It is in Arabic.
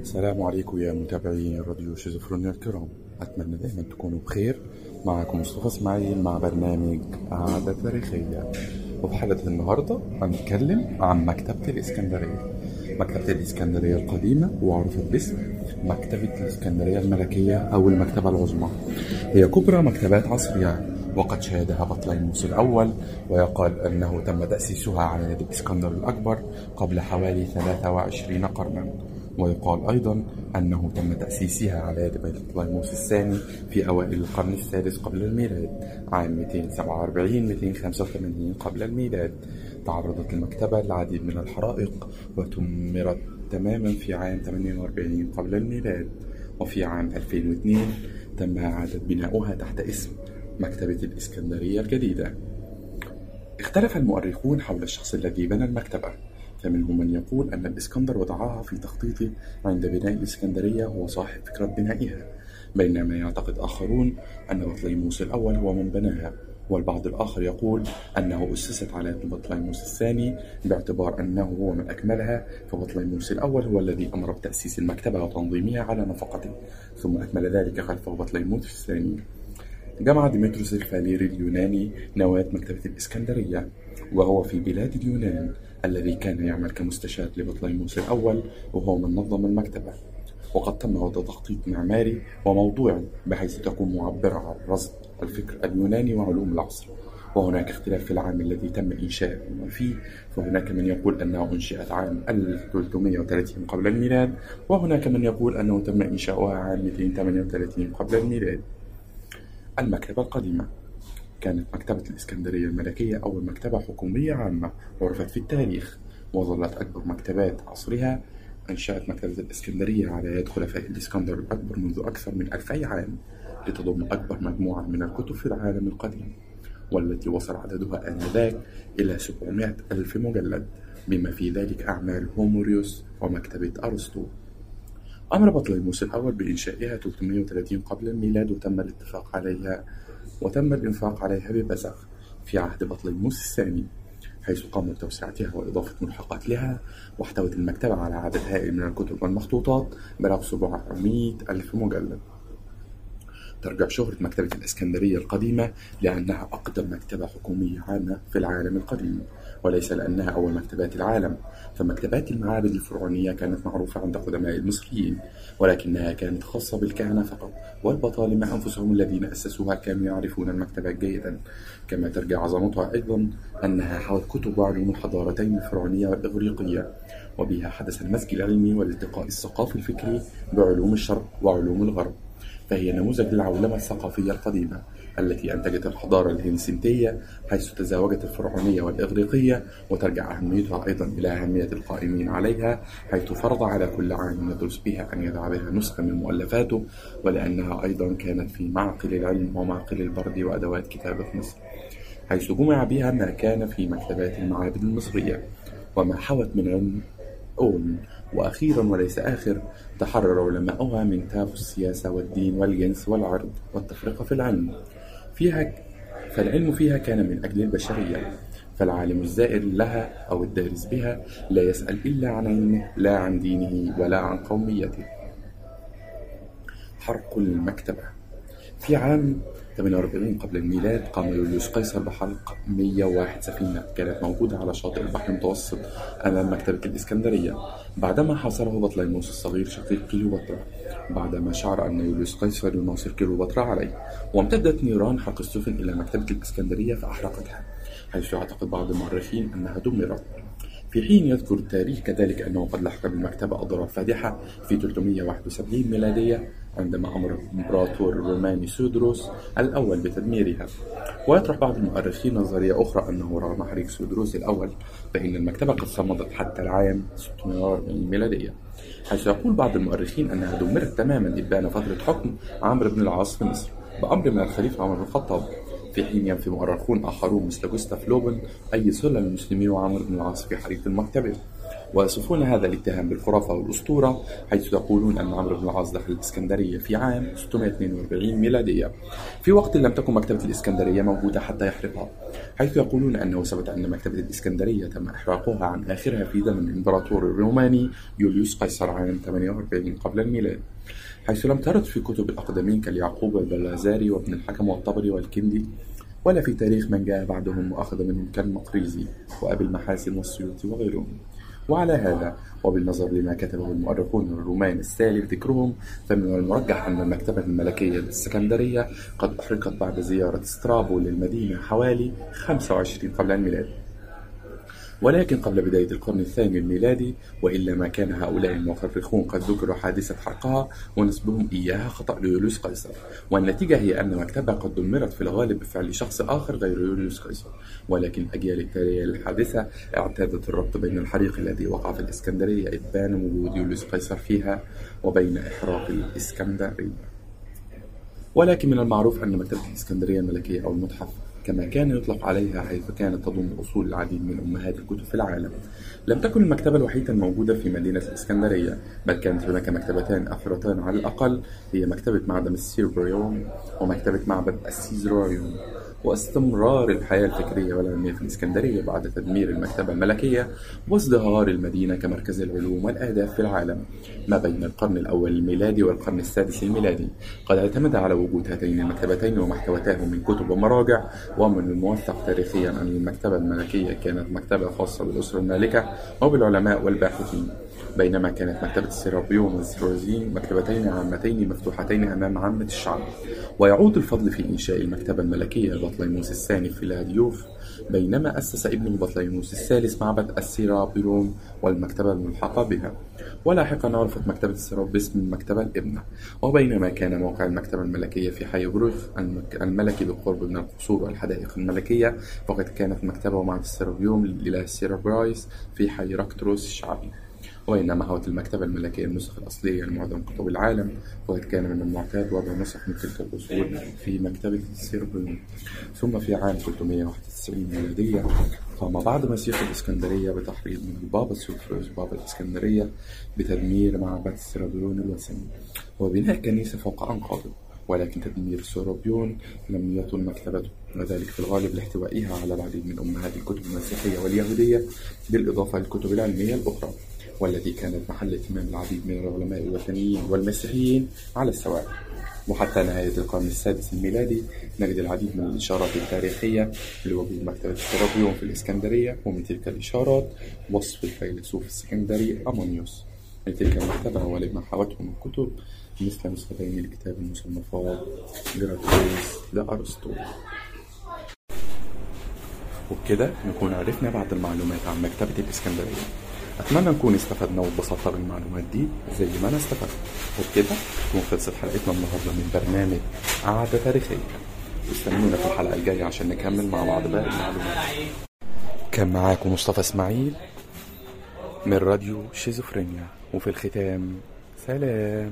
السلام عليكم يا متابعي راديو شيزوفرونيا الكرام. أتمنى دائما تكونوا بخير. معكم مصطفى إسماعيل مع برنامج عادة تاريخية. وفي حلقة النهاردة هنتكلم عن مكتبة الإسكندرية. مكتبة الإسكندرية القديمة وعرفت باسم مكتبة الإسكندرية الملكية أو المكتبة العظمى. هي كبرى مكتبات عصرها وقد شهدها بطليموس الأول ويقال أنه تم تأسيسها على يد الإسكندر الأكبر قبل حوالي 23 قرنا. ويقال أيضا أنه تم تأسيسها على يد بطليموس الثاني في أوائل القرن السادس قبل الميلاد عام 247-285 قبل الميلاد. تعرضت المكتبة للعديد من الحرائق وتمرت تماما في عام 48 قبل الميلاد. وفي عام 2002 تم إعادة بناؤها تحت اسم مكتبة الإسكندرية الجديدة. اختلف المؤرخون حول الشخص الذي بنى المكتبة. فمنهم من يقول أن الإسكندر وضعها في تخطيطه عند بناء الإسكندرية هو صاحب فكرة بنائها بينما يعتقد آخرون أن بطليموس الأول هو من بناها والبعض الآخر يقول أنه أسست على بطليموس الثاني باعتبار أنه هو من أكملها فبطليموس الأول هو الذي أمر بتأسيس المكتبة وتنظيمها على نفقته ثم أكمل ذلك خلفه بطليموس الثاني. جمع ديمتروس الفاليري اليوناني نواة مكتبة الإسكندرية وهو في بلاد اليونان الذي كان يعمل كمستشار لبطليموس الأول وهو من نظم المكتبة. وقد تم وضع تخطيط معماري وموضوعي بحيث تكون معبرة عن رصد الفكر اليوناني وعلوم العصر. وهناك اختلاف في العام الذي تم إنشاؤه فيه فهناك من يقول أنها أنشئت عام 1330 قبل الميلاد وهناك من يقول أنه تم إنشاؤها عام 238 قبل الميلاد. المكتبة القديمة. كانت مكتبة الإسكندرية الملكية أول مكتبة حكومية عامة عرفت في التاريخ وظلت أكبر مكتبات عصرها أنشأت مكتبة الإسكندرية على يد خلفاء الإسكندر الأكبر منذ أكثر من ألفي عام لتضم أكبر مجموعة من الكتب في العالم القديم والتي وصل عددها آنذاك إلى 700 ألف مجلد بما في ذلك أعمال هوموريوس ومكتبة أرسطو. أمر بطليموس الأول بإنشائها 330 قبل الميلاد وتم الاتفاق عليها وتم الإنفاق عليها ببزخ في عهد بطليموس الثاني حيث قام بتوسعتها وإضافة ملحقات لها واحتوت المكتبة على عدد هائل من الكتب والمخطوطات بلغ 700 ألف مجلد. ترجع شهرة مكتبة الإسكندرية القديمة لأنها أقدم مكتبة حكومية عامة في العالم القديم وليس لأنها أول مكتبات العالم. فمكتبات المعابد الفرعونية كانت معروفة عند قدماء المصريين ولكنها كانت خاصة بالكهنة فقط والبطالمة أنفسهم الذين أسسوها كانوا يعرفون المكتبات جيدا. كما ترجع عظمتها أيضا أنها حوت كتب وعلوم الحضارتين الفرعونية والإغريقية وبها حدث المزج العلمي والالتقاء الثقافي الفكري بعلوم الشرق وعلوم الغرب. فهي نموذج للعولمة الثقافية القديمة التي أنتجت الحضارة الهنسنتية حيث تزاوجت الفرعونية والإغريقية وترجع أهميتها أيضا إلى أهمية القائمين عليها حيث فرض على كل عالم يدرس بها أن يضع بها نسخة من مؤلفاته ولأنها أيضا كانت في معقل العلم ومعقل البرد وأدوات كتابة مصر حيث جمع بها ما كان في مكتبات المعابد المصرية وما حوت من علم أون وأخيرا وليس آخر تحرر علماؤها من تاب السياسة والدين والجنس والعرض والتفرقة في العلم. فيها فالعلم فيها كان من أجل البشرية فالعالم الزائر لها أو الدارس بها لا يسأل إلا عن علمه لا عن دينه ولا عن قوميته. حرق المكتبة. في عام 48 قبل الميلاد قام يوليوس قيصر بحرق 101 سفينة كانت موجودة على شاطئ البحر المتوسط أمام مكتبة الإسكندرية بعدما حاصره بطليموس الصغير شقيق كليوباترا بعدما شعر أن يوليوس قيصر يناصر كليوباترا عليه وامتدت نيران حرق السفن إلى مكتبة الإسكندرية فأحرقتها حيث يعتقد بعض المؤرخين أنها دمرت. في حين يذكر التاريخ كذلك أنه قد لحق بالمكتبة أضرار فادحة في 371 ميلادية عندما أمر الإمبراطور الروماني سودروس الأول بتدميرها. ويطرح بعض المؤرخين نظرية أخرى أنه رغم حريق سودروس الأول فإن المكتبة قد صمدت حتى العام 640 ميلادية حيث يقول بعض المؤرخين أنها دمرت تماما إبان فترة حكم عمرو بن العاص في مصر بأمر من الخليفة عمر بن الخطاب في حين ينفي مؤرخون آخرون مثل جوستاف لوبن أي صلة للمسلمين وعمرو بن العاص في حريق المكتبة. ويصفون هذا الاتهام بالخرافة والأسطورة حيث يقولون أن عمرو بن العاص دخل الإسكندرية في عام 642 ميلادية. في وقت لم تكن مكتبة الإسكندرية موجودة حتى يحرقها حيث يقولون أنه ثبت أن مكتبة الإسكندرية تم إحراقها عن آخرها في زمن الإمبراطور الروماني يوليوس قيصر عام 48 قبل الميلاد. حيث لم ترد في كتب الأقدمين كاليعقوب والبلازاري وابن الحكم والطبري والكندي ولا في تاريخ من جاء بعدهم وأخذ منهم كالمقريزي وأبي المحاسن والسيوطي وغيرهم. وعلى هذا وبالنظر لما كتبه المؤرخون الرومان السالف ذكرهم فمن المرجح أن المكتبة الملكية الإسكندرية قد أحرقت بعد زيارة سترابو للمدينة حوالي 25 قبل الميلاد. ولكن قبل بداية القرن الثاني الميلادي وإلا ما كان هؤلاء المؤرخون قد ذكروا حادثة حرقها ونسبهم إياها خطأ ليوليوس قيصر. والنتيجة هي أن مكتبها قد دمرت في الغالب بفعل شخص آخر غير يوليوس قيصر. ولكن الأجيال التالية للحادثة اعتادت الربط بين الحريق الذي وقع في الإسكندرية إبان وجود يوليوس قيصر فيها وبين إحراق الإسكندرية. ولكن من المعروف أن مكتبة الإسكندرية الملكية أو المتحف كما كان يطلق عليها حيث كانت تضم أصول العديد من أمهات الكتب في العالم. لم تكن المكتبة الوحيدة الموجودة في مدينة الإسكندرية بل كانت هناك مكتبتان أخرتان على الأقل هي مكتبة معبد السيربريوم ومكتبة معبد السيزراريوم واستمرار الحياة الفكرية والعلمية في الإسكندرية بعد تدمير المكتبة الملكية وازدهار المدينة كمركز العلوم والآداب في العالم ما بين القرن الأول الميلادي والقرن السادس الميلادي. قد اعتمد على وجود هاتين المكتبتين وما حوتاه من كتب ومراجع ومن الموثق تاريخيا أن المكتبة الملكية كانت مكتبة خاصة بالأسرة المالكة وبالعلماء والباحثين. بينما كانت مكتبة السيرابيوم والسيزاريوم مكتبتين عامتين مفتوحتين أمام عامة الشعب. ويعود الفضل في إنشاء المكتبة الملكية بطليموس الثاني فيلادلفوس بينما أسس ابنه بطليموس الثالث معبد السيرابيوم والمكتبة الملحقة بها. ولاحقا عرفت مكتبة السيرابيوم باسم المكتبة الابنة. وبينما كان موقع المكتبة الملكية في حي البروكيوم الملكي بالقرب من القصور والحدائق الملكية فقد كانت مكتبة ومعبد السيرابيوم للإله سيرابيس في حي راكوتيس الشعبي. وبينما حوت المكتبة الملكية النسخ الأصلية لمعظم كتب العالم وقد كان من المعتاد وضع نسخ من تلك الأصول في مكتبة السيرابيوم ثم في عام 391 ميلادية قام بعض مسيحيي الإسكندرية بتحريض من البابا ثيوفيلوس بابا الإسكندرية بتدمير معبد السيرابيوم الوثني وبناء كنيسة فوق أنقاضه ولكن تدمير السيرابيوم لم يطل مكتبته. وذلك في الغالب لاحتوائها على العديد من أمهات الكتب المسيحية واليهودية بالإضافة للكتب العلمية الأخرى. والتي كانت محل اهتمام العديد من العلماء الوثنيين والمسيحيين على السواء وحتى نهاية القرن السادس الميلادي نجد العديد من الإشارات التاريخية لوجود مكتبة السيرابيوم في الإسكندرية ومن تلك الإشارات وصف الفيلسوف السكندري أمونيوس. لتلك المكتبة ولما حوته من كتب مثل نسختين لكتاب المصنفات جراتوس لأرسطو وبكده نكون عرفنا بعض المعلومات عن مكتبة الإسكندرية. أتمنى نكون استفدنا واتبسطنا بالمعلومات دي زي ما أنا استفدت. وبكده تكون خلصت حلقتنا النهاردة من برنامج قعدة تاريخية. استنونا في الحلقة الجاية عشان نكمل مع بعض باقي المعلومات. كان معاكم مصطفى إسماعيل من راديو شيزوفرينيا. وفي الختام سلام.